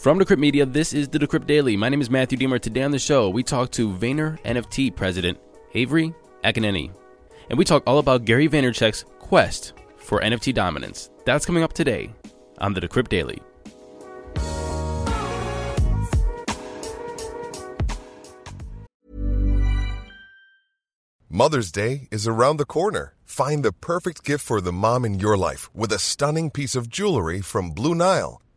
From Decrypt Media, this is the Decrypt Daily. My name is Matthew Diemer. Today on the show, we talk to Vayner NFT president Avery Akkineni. And we talk all about Gary Vaynerchuk's quest for NFT dominance. That's coming up today on the Decrypt Daily. Mother's Day is around the corner. Find the perfect gift for the mom in your life with a stunning piece of jewelry from Blue Nile.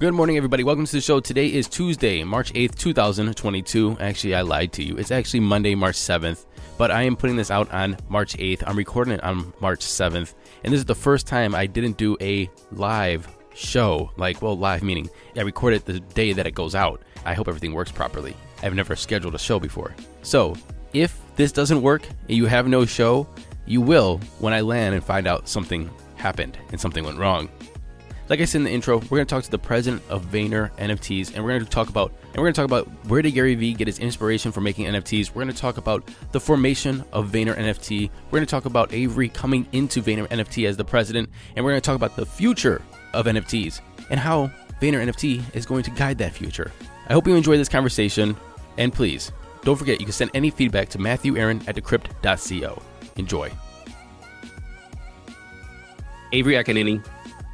Good morning, everybody. Welcome to the show. Today is Tuesday, March 8th, 2022. Actually, I lied to you. It's actually Monday, March 7th, but I am putting this out on March 8th. I'm recording it on March 7th, and this is the first time I didn't do a live show. Like, well, live meaning I record it the day that it goes out. I hope everything works properly. I've never scheduled a show before. So, if this doesn't work and you have no show, you will when I land and find out something happened and something went wrong. Like I said in the intro, we're going to talk to the president of Vayner NFTs, and we're going to talk about and we're going to talk about where did Gary Vee get his inspiration for making NFTs. We're going to talk about the formation of Vayner NFT. We're going to talk about Avery coming into Vayner NFT as the president, and we're going to talk about the future of NFTs and how Vayner NFT is going to guide that future. I hope you enjoy this conversation, and please don't forget you can send any feedback to Matthew Aaron at decrypt.co. Enjoy. Avery Akkineni,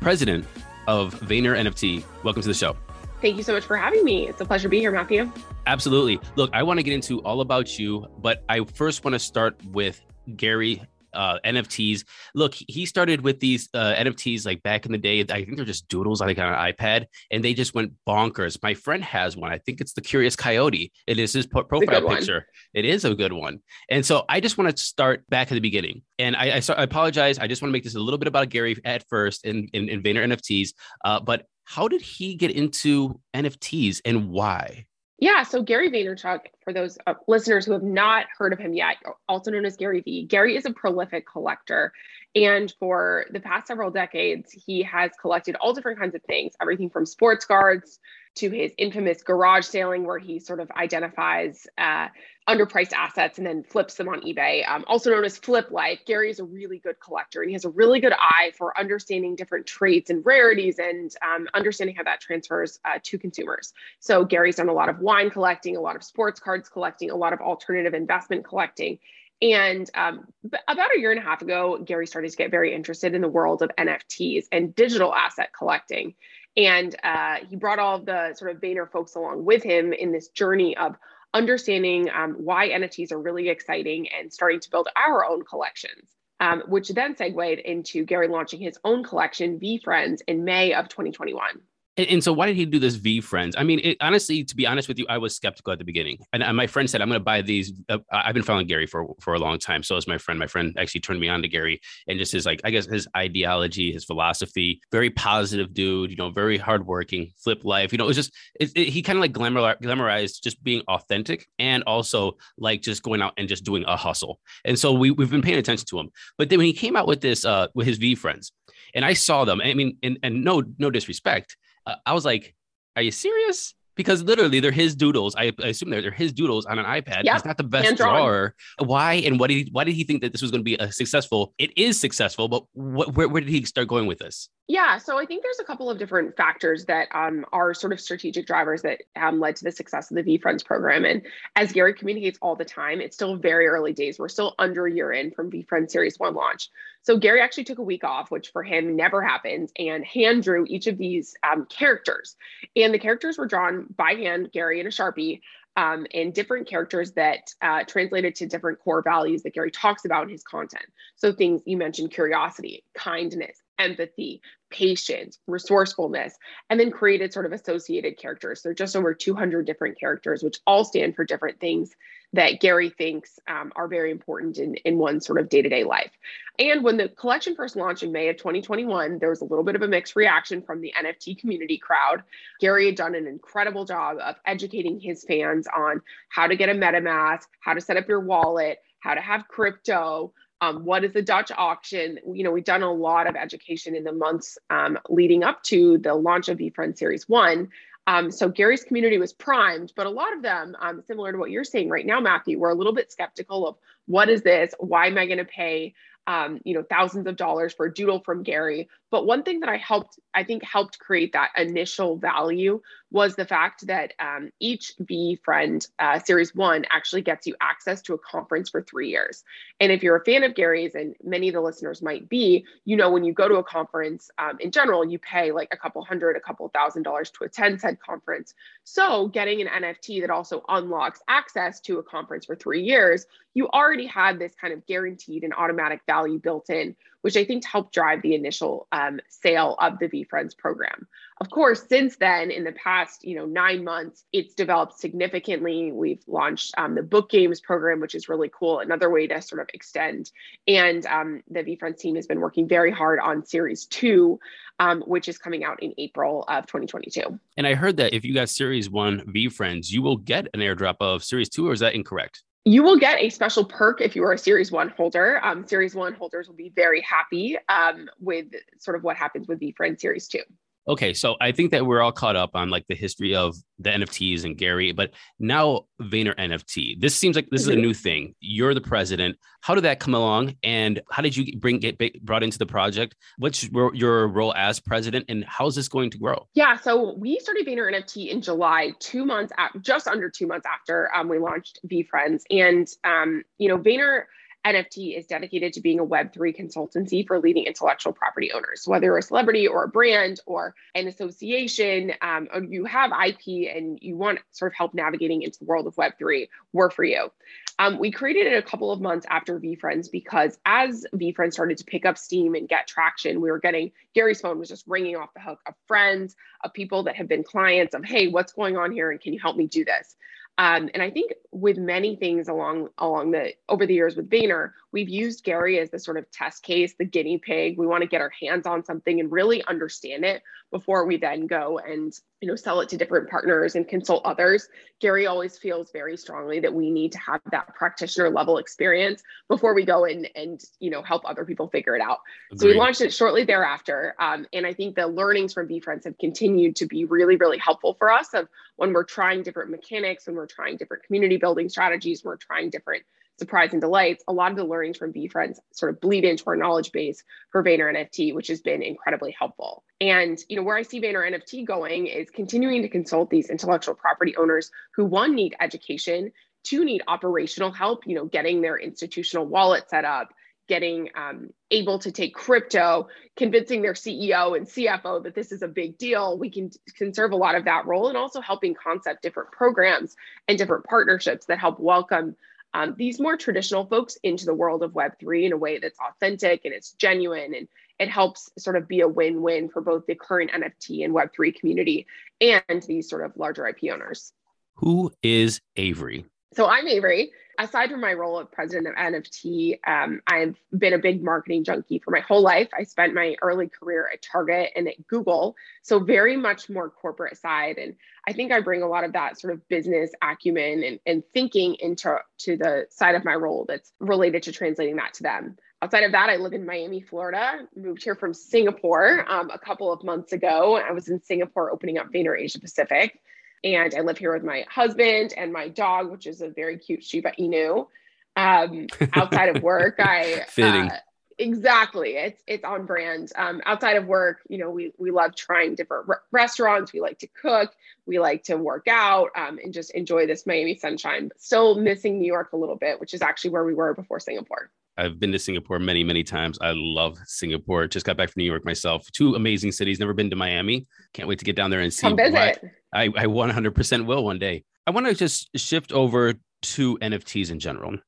president of Vayner NFT. Welcome to the show. Thank you so much for having me. It's a pleasure to be here, Matthew. Absolutely. Look, I want to get into all about you, but I first want to start with Gary uh, NFTs. Look, he started with these uh, NFTs like back in the day. I think they're just doodles like on an iPad, and they just went bonkers. My friend has one. I think it's the Curious Coyote. It is his profile picture. One. It is a good one. And so I just want to start back at the beginning. And I, I, I, apologize. I just want to make this a little bit about Gary at first in in, in Vayner NFTs. Uh, but how did he get into NFTs and why? Yeah, so Gary Vaynerchuk, for those uh, listeners who have not heard of him yet, also known as Gary Vee, Gary is a prolific collector. And for the past several decades, he has collected all different kinds of things everything from sports cards to his infamous garage sailing, where he sort of identifies uh, underpriced assets and then flips them on eBay, um, also known as Flip Life. Gary is a really good collector and he has a really good eye for understanding different traits and rarities and um, understanding how that transfers uh, to consumers. So, Gary's done a lot of wine collecting, a lot of sports cards collecting, a lot of alternative investment collecting. And um, about a year and a half ago, Gary started to get very interested in the world of NFTs and digital asset collecting. And uh, he brought all the sort of Vayner folks along with him in this journey of understanding um, why NFTs are really exciting and starting to build our own collections. Um, which then segued into Gary launching his own collection, VeeFriends, in May of 2021. And, and, so, why did he do this VeeFriends? I mean, it, honestly, to be honest with you, I was skeptical at the beginning. And, and my friend said, "I'm going to buy these." Uh, I've been following Gary for for a long time. So is my friend. My friend actually turned me on to Gary, and just his like, I guess his ideology, his philosophy, very positive dude. You know, very hardworking, flip life. You know, it was just it, it, he kind of like glamour, glamorized just being authentic, and also like just going out and just doing a hustle. And so we we've been paying attention to him. But then when he came out with this uh with his VeeFriends, and I saw them. I mean, and, and no no disrespect uh, I was like, are you serious? Because literally, they're his doodles. I, I assume they're, they're his doodles on an iPad. Yep. He's not the best drawer. Why and what did he, why did he think that this was going to be a successful? It is successful, but what, where, where did he start going with this? Yeah, so I think there's a couple of different factors that um, are sort of strategic drivers that um, led to the success of the VeeFriends program. And as Gary communicates all the time, it's still very early days. We're still under a year in from VeeFriends Series 1 launch. So Gary actually took a week off, which for him never happens, and hand drew each of these um, characters. And the characters were drawn by hand, Gary in a Sharpie, um, and different characters that uh, translated to different core values that Gary talks about in his content. So things you mentioned curiosity, kindness, empathy, patience, resourcefulness, and then created sort of associated characters. Are just over 200 different characters, which all stand for different things that Gary thinks um, are very important in, in one's sort of day to day life. And when the collection first launched in May of 2021, there was a little bit of a mixed reaction from the NFT community crowd. Gary had done an incredible job of educating his fans on how to get a MetaMask, how to set up your wallet, how to have crypto. Um, what is the Dutch auction? You know, we've done a lot of education in the months um, leading up to the launch of VeeFriend Series 1. Um, so Gary's community was primed, but a lot of them, um, similar to what you're saying right now, Matthew, were a little bit skeptical of what is this? Why am I going to pay um, you know, thousands of dollars for a doodle from Gary. But one thing that I helped, I think, helped create that initial value was the fact that um, each VeeFriend uh, Series One actually gets you access to a conference for three years. And if you're a fan of Gary's, and many of the listeners might be, you know, when you go to a conference um, in general, you pay like a couple hundred, a couple thousand dollars to attend said conference. So getting an NFT that also unlocks access to a conference for three years, you already had this kind of guaranteed and automatic value value built in, which I think helped drive the initial um, sale of the VeeFriends program. Of course, since then, in the past, you know, nine months, it's developed significantly. We've launched um, the book games program, which is really cool, another way to sort of extend. And um, the VeeFriends team has been working very hard on Series Two, um, which is coming out in April of 2022. And I heard that if you got Series One VeeFriends, you will get an airdrop of Series Two, or is that incorrect? You will get a special perk if you are a Series One holder. Um, series One holders will be very happy um, with sort of what happens with VeeFriend Series Two. Okay, so I think that we're all caught up on like the history of the NFTs and Gary, but now Vayner NFT. This seems like this is a mm-hmm. new thing. You're the president. How did that come along, and how did you bring get brought into the project? What's your role as president, and how is this going to grow? Yeah, so we started Vayner NFT in July, two months after, just under two months after um, we launched VeeFriends and um, you know Vayner NFT is dedicated to being a Web3 consultancy for leading intellectual property owners, whether you're a celebrity or a brand or an association, um, or you have IP and you want sort of help navigating into the world of Web3, we're for you. Um, we created it a couple of months after VeeFriends because as VeeFriends started to pick up steam and get traction, we were getting Gary's phone was just ringing off the hook of friends, of people that have been clients of, hey, what's going on here? And can you help me do this? Um, and I think with many things along along the over the years with Vayner, we've used Gary as the sort of test case, the guinea pig. We want to get our hands on something and really understand it before we then go and you know sell it to different partners and consult others. Gary always feels very strongly that we need to have that practitioner level experience before we go in and you know help other people figure it out. Agreed. So we launched it shortly thereafter, um, and I think the learnings from VeeFriends have continued to be really really helpful for us of when we're trying different mechanics, when we're trying different community building strategies, we're trying different surprise and delights, a lot of the learnings from VeeFriends sort of bleed into our knowledge base for Vayner NFT, which has been incredibly helpful. And you know where I see Vayner NFT going is continuing to consult these intellectual property owners who one need education, two need operational help, you know, getting their institutional wallet set up, getting um, able to take crypto, convincing their CEO and CFO that this is a big deal. We can, can serve a lot of that role and also helping concept different programs and different partnerships that help welcome um, these more traditional folks into the world of Web3 in a way that's authentic and it's genuine and it helps sort of be a win win for both the current NFT and Web3 community and these sort of larger IP owners. Who is Avery? So I'm Avery aside from my role of president of NFT, um, I've been a big marketing junkie for my whole life. I spent my early career at Target and at Google, so very much more corporate side. And I think I bring a lot of that sort of business acumen and, and thinking into to the side of my role that's related to translating that to them. Outside of that, I live in Miami, Florida. Moved here from Singapore um, a couple of months ago. I was in Singapore opening up Vayner Asia Pacific and I live here with my husband and my dog, which is a very cute Shiba Inu. Um, outside of work, I fitting. Uh, exactly it's it's on brand um, outside of work you know we we love trying different re- restaurants we like to cook we like to work out um, and just enjoy this miami sunshine but still missing new york a little bit which is actually where we were before singapore I've been to Singapore many, many times. I love Singapore. Just got back from New York myself. Two amazing cities. Never been to Miami. Can't wait to get down there and see. Come visit. I, I 100% will one day. I want to just shift over to NFTs in general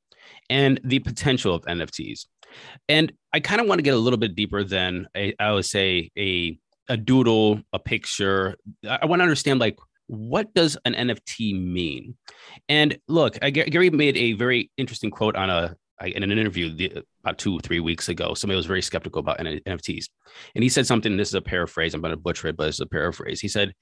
and the potential of NFTs. And I kind of want to get a little bit deeper than a, I would say a a doodle, a picture. I want to understand like what does an NFT mean? And look, I, Gary made a very interesting quote on a in an interview the, about two three weeks ago. Somebody was very skeptical about NFTs, and he said something. This is a paraphrase. I'm going to butcher it, but it's a paraphrase. He said,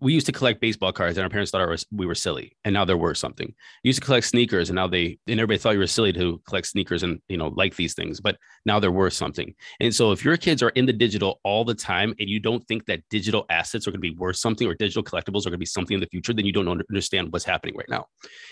we used to collect baseball cards and our parents thought we were silly and now they're worth something. You used to collect sneakers and now they and everybody thought you were silly to collect sneakers and you know like these things but now they're worth something. And so if your kids are in the digital all the time and you don't think that digital assets are going to be worth something or digital collectibles are going to be something in the future then you don't understand what's happening right now.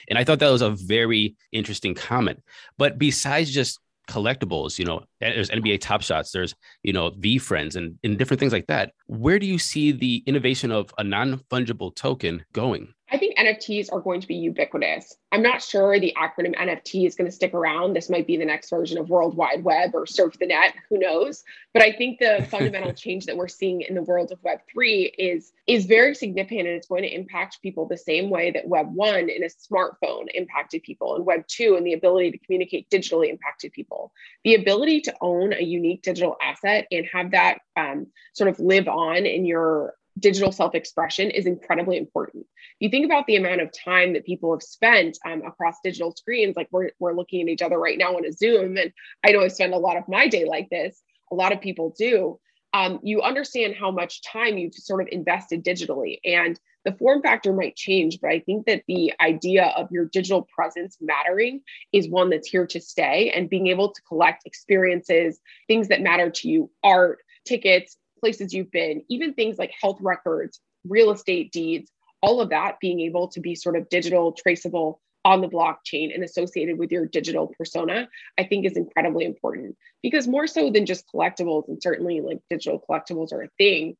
And i thought that was a very interesting comment. But besides just collectibles, you know, there's NBA Top Shots, there's, you know, VeeFriends and, and different things like that. Where do you see the innovation of a non fungible token going? I think NFTs are going to be ubiquitous. I'm not sure the acronym NFT is going to stick around. This might be the next version of World Wide Web or Surf the Net, who knows? But I think the fundamental change that we're seeing in the world of Web 3 is, is very significant and it's going to impact people the same way that Web 1 in a smartphone impacted people and Web 2 and the ability to communicate digitally impacted people. The ability to own a unique digital asset and have that um, sort of live on in your digital self-expression is incredibly important. You think about the amount of time that people have spent um, across digital screens, like we're, we're looking at each other right now on a Zoom, and I know I spend a lot of my day like this. A lot of people do. Um, you understand how much time you've sort of invested digitally, and the form factor might change, but I think that the idea of your digital presence mattering is one that's here to stay, and being able to collect experiences, things that matter to you, art, tickets, places you've been, even things like health records, real estate deeds, all of that being able to be sort of digital, traceable on the blockchain and associated with your digital persona, I think is incredibly important because more so than just collectibles, and certainly like digital collectibles are a thing.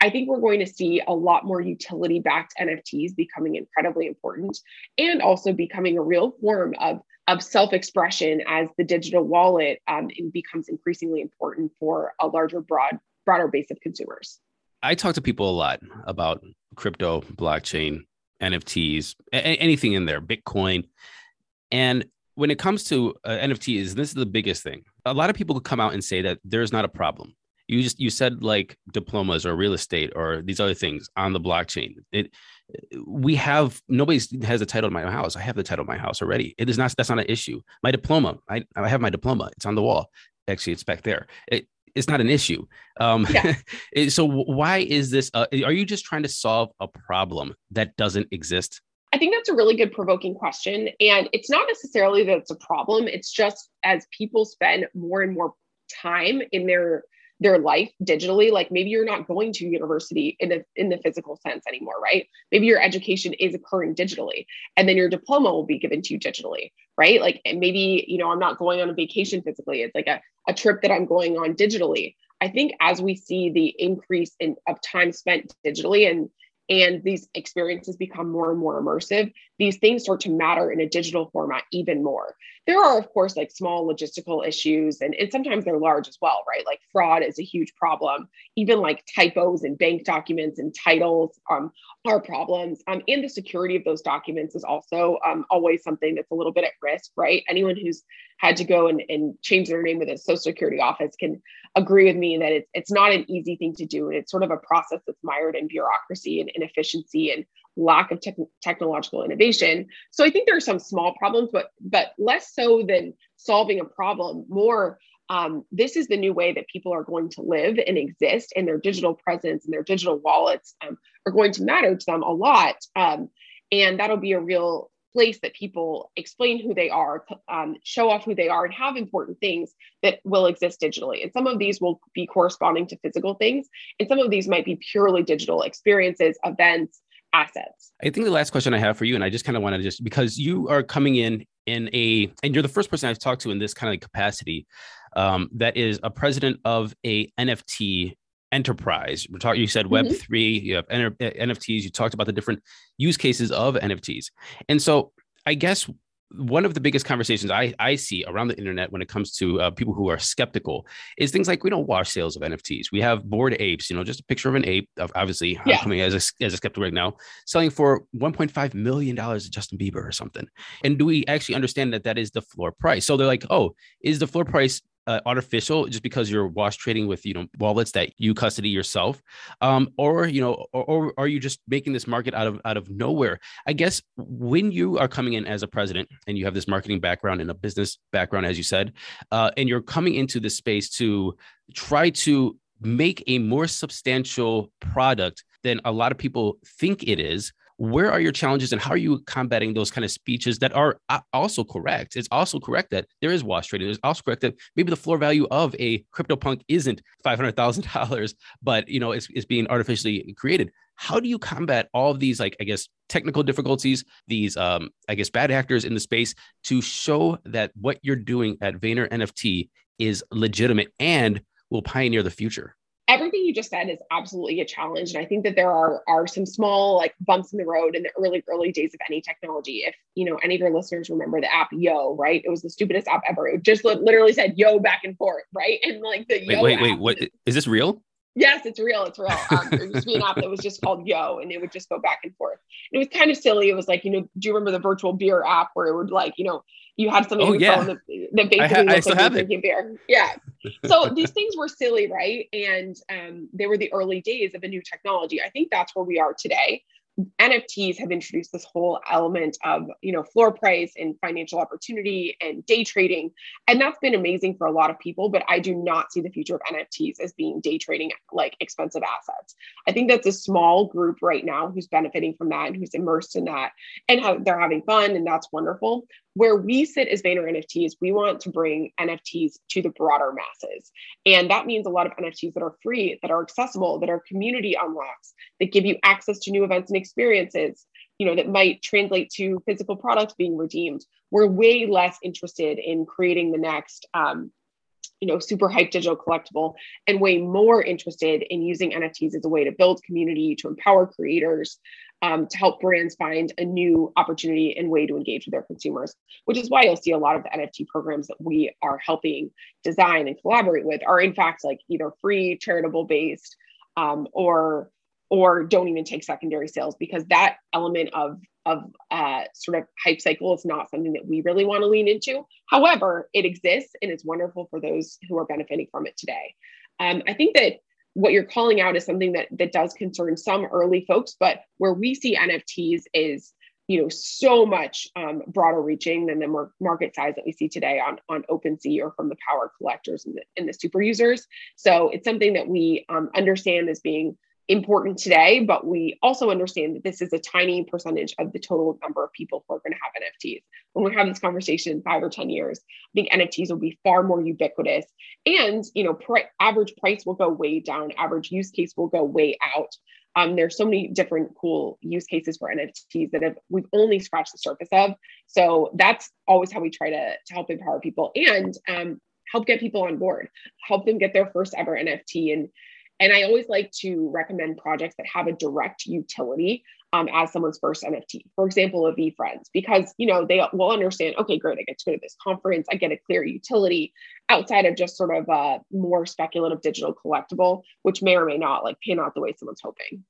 I think we're going to see a lot more utility backed NFTs becoming incredibly important and also becoming a real form of, of self expression as the digital wallet um, becomes increasingly important for a larger, broad broader base of consumers. I talk to people a lot about crypto, blockchain, NFTs, a- anything in there, Bitcoin. And when it comes to uh, NFTs, this is the biggest thing. A lot of people come out and say that there's not a problem. You just you said like diplomas or real estate or these other things on the blockchain. It we have nobody has the title of my house. I have the title of my house already. It is not that's not an issue. My diploma, I, I have my diploma. It's on the wall. Actually, it's back there. It, it's not an issue. Um, yeah. so why is this? Uh, are you just trying to solve a problem that doesn't exist? I think that's a really good provoking question. And it's not necessarily that it's a problem. It's just as people spend more and more time in their their life digitally like maybe you're not going to university in the in the physical sense anymore right? Maybe your education is occurring digitally and then your diploma will be given to you digitally right? Like and maybe you know i'm not going on a vacation physically. It's like a, a trip that i'm going on digitally. I think as we see the increase in of time spent digitally and and these experiences become more and more immersive, these things start to matter in a digital format even more. There are, of course, like small logistical issues, and, and sometimes they're large as well, right? Like fraud is a huge problem. Even like typos in bank documents and titles um, are problems. Um, and the security of those documents is also um, always something that's a little bit at risk, right? Anyone who's had to go and, and change their name with a social security office can agree with me that it's, it's not an easy thing to do. And it's sort of a process that's mired in bureaucracy and inefficiency and lack of te- technological innovation. So I think there are some small problems, but, but less so than solving a problem, more um, this is the new way that people are going to live and exist, and their digital presence and their digital wallets um, are going to matter to them a lot. Um, and that'll be a real place that people explain who they are, um, show off who they are, and have important things that will exist digitally. And some of these will be corresponding to physical things, and some of these might be purely digital experiences, events, assets. I think the last question I have for you, and I just kind of want to just because you are coming in in a, and you're the first person I've talked to in this kind of capacity um, that is a president of a NFT enterprise. We're talking. You said Web mm-hmm. three. You have NFTs. You talked about the different use cases of NFTs, and so I guess one of the biggest conversations I, I see around the internet when it comes to uh, people who are skeptical is things like we don't watch sales of NFTs. We have Bored Apes, you know, just a picture of an ape, obviously yeah. coming as a, as a skeptic right now, selling for 1.5 million dollars to Justin Bieber or something. And do we actually understand that that is the floor price? So they're like, oh, is the floor price uh, artificial just because you're wash trading with you know wallets that you custody yourself um, or you know or, or, are you just making this market out of out of nowhere? I guess when you are coming in as a president and you have this marketing background and a business background as you said uh, and you're coming into this space to try to make a more substantial product than a lot of people think it is where are your challenges and how are you combating those kind of speeches that are uh, also correct? It's also correct that there is wash trading. It's also correct that maybe the floor value of a CryptoPunk isn't $500000 but you know it's, it's being artificially created. How do you combat all of these like i guess technical difficulties these um i guess bad actors in the space to show that what you're doing at vayner nft is legitimate and will pioneer the future everything you just said is absolutely a challenge and i think that there are are some small like bumps in the road in the early early days of any technology if you know any of your listeners remember the app yo right it was the stupidest app ever it just literally said yo back and forth right and like the wait yo wait wait what is this real Yes, it's real. It's real. Um, there used to be an app that was just called Yo, and it would just go back and forth. it was kind of silly. It was like, you know, do you remember the virtual beer app where it would like, you know, you had something oh, yeah. that, that basically I, ha- looked like drinking beer. Yeah. So these things were silly, right? And um, they were the early days of a new technology. I think that's where we are today. NFTs have introduced this whole element of, you know, floor price and financial opportunity and day trading. And that's been amazing for a lot of people, but I do not see the future of NFTs as being day trading like expensive assets. I think that's a small group right now who's benefiting from that and who's immersed in that and how they're having fun and that's wonderful. Where we sit as Vayner NFTs, we want to bring NFTs to the broader masses. And that means a lot of NFTs that are free, that are accessible, that are community unlocks, that give you access to new events and experiences, you know, that might translate to physical products being redeemed. We're way less interested in creating the next um, you know super hype digital collectible and way more interested in using nfts as a way to build community to empower creators um, to help brands find a new opportunity and way to engage with their consumers, which is why you'll see a lot of the NFT programs that we are helping design and collaborate with are in fact like either free, charitable based, um, or or don't even take secondary sales because that element of of uh, sort of hype cycle is not something that we really want to lean into. However, it exists and it's wonderful for those who are benefiting from it today. Um, I think that what you're calling out is something that that does concern some early folks, but where we see NFTs is you know so much um, broader reaching than the market size that we see today on on OpenSea or from the power collectors and the, and the super users. So it's something that we um, understand as being important today, but we also understand that this is a tiny percentage of the total number of people who are going to have NFTs. When we have this conversation in five or 10 years, I think NFTs will be far more ubiquitous and, you know, pr- average price will go way down, average use case will go way out. Um, there's so many different cool use cases for NFTs that have we've only scratched the surface of. So that's always how we try to, to help empower people and um, help get people on board, help them get their first ever NFT and and I always like to recommend projects that have a direct utility um, as someone's first NFT. For example, a VeeFriends, because you know they will understand. Okay, great, I get to go to this conference. I get a clear utility outside of just sort of a more speculative digital collectible, which may or may not like pan out the way someone's hoping.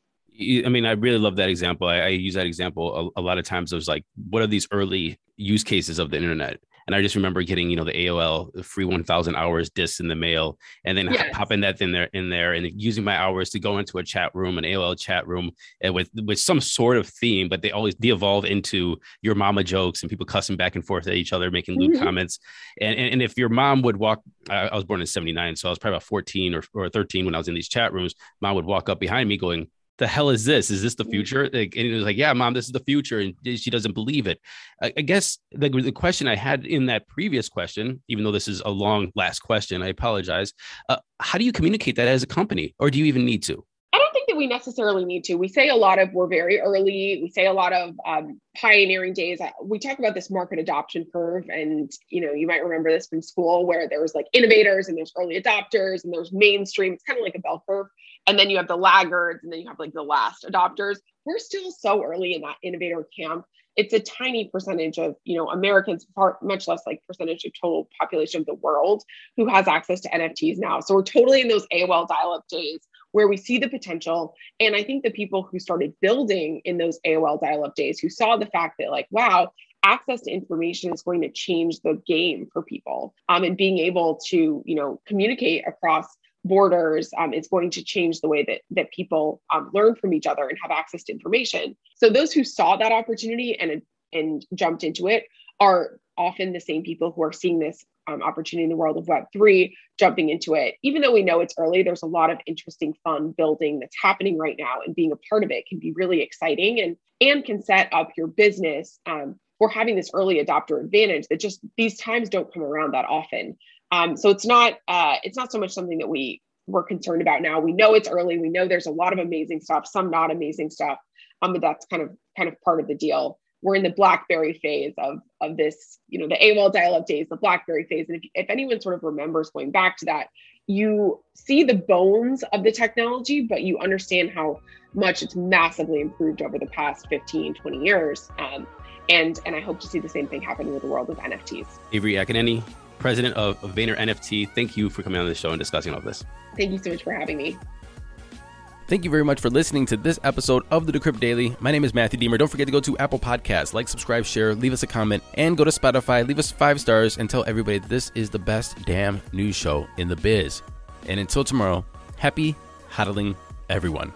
I mean, I really love that example. I, I use that example a, a, lot of times. It was like, what are these early use cases of the internet? And I just remember getting, you know, the AOL the free 1000 hours disc in the mail and then yes. popping that in there in there and using my hours to go into a chat room, an AOL chat room and with with some sort of theme, but they always de-evolve into your mama jokes and people cussing back and forth at each other, making lewd mm-hmm. comments. And, and, and if your mom would walk, I, I was born in 79, so I was probably about 14 or, or 13 when I was in these chat rooms, mom would walk up behind me going, the hell is this? Is this the mm. future? Like, and it was like, yeah, mom, this is the future. And she doesn't believe it. I, I guess the, the question I had in that previous question, even though this is a long last question, I apologize. Uh, how do you communicate that as a company, or do you even need to? I don't think that we necessarily need to. We say a lot of we're very early. We say a lot of um, pioneering days. Uh, we talk about this market adoption curve, and you know, you might remember this from school where there was like innovators and there's early adopters and there's mainstream. It's kind of like a bell curve and then you have the laggards and then you have like the last adopters we're still so early in that innovator camp it's a tiny percentage of you know americans far much less like percentage of total population of the world who has access to nfts now so we're totally in those aol dial-up days where we see the potential. And i think the people who started building in those aol dial-up days who saw the fact that like wow access to information is going to change the game for people um, and being able to you know communicate across borders um, it's going to change the way that that people um, learn from each other and have access to information. So those who saw that opportunity and and jumped into it are often the same people who are seeing this um, opportunity in the world of web3 jumping into it even though we know it's early there's a lot of interesting fun building that's happening right now and being a part of it can be really exciting and and can set up your business um, for having this early adopter advantage that just these times don't come around that often um, so it's not uh, it's not so much something that we we're concerned about now. We know it's early. We know there's a lot of amazing stuff, some not amazing stuff. Um, but that's kind of kind of part of the deal. We're in the BlackBerry phase of of this, you know, the AOL dial-up days, the BlackBerry phase. And if, if anyone sort of remembers going back to that, you see the bones of the technology, but you understand how much it's massively improved over the past 15, 20 years. Um, and and I hope to see the same thing happen with the world of NFTs. Avery Akkineni, president of Vayner NFT. Thank you for coming on the show and discussing all this. Thank you so much for having me. Thank you very much for listening to this episode of the Decrypt Daily. My name is Matthew Diemer. Don't forget to go to Apple Podcasts, like, subscribe, share, leave us a comment, and go to Spotify, leave us five stars, and tell everybody this is the best damn news show in the biz. And until tomorrow, happy hodling, everyone.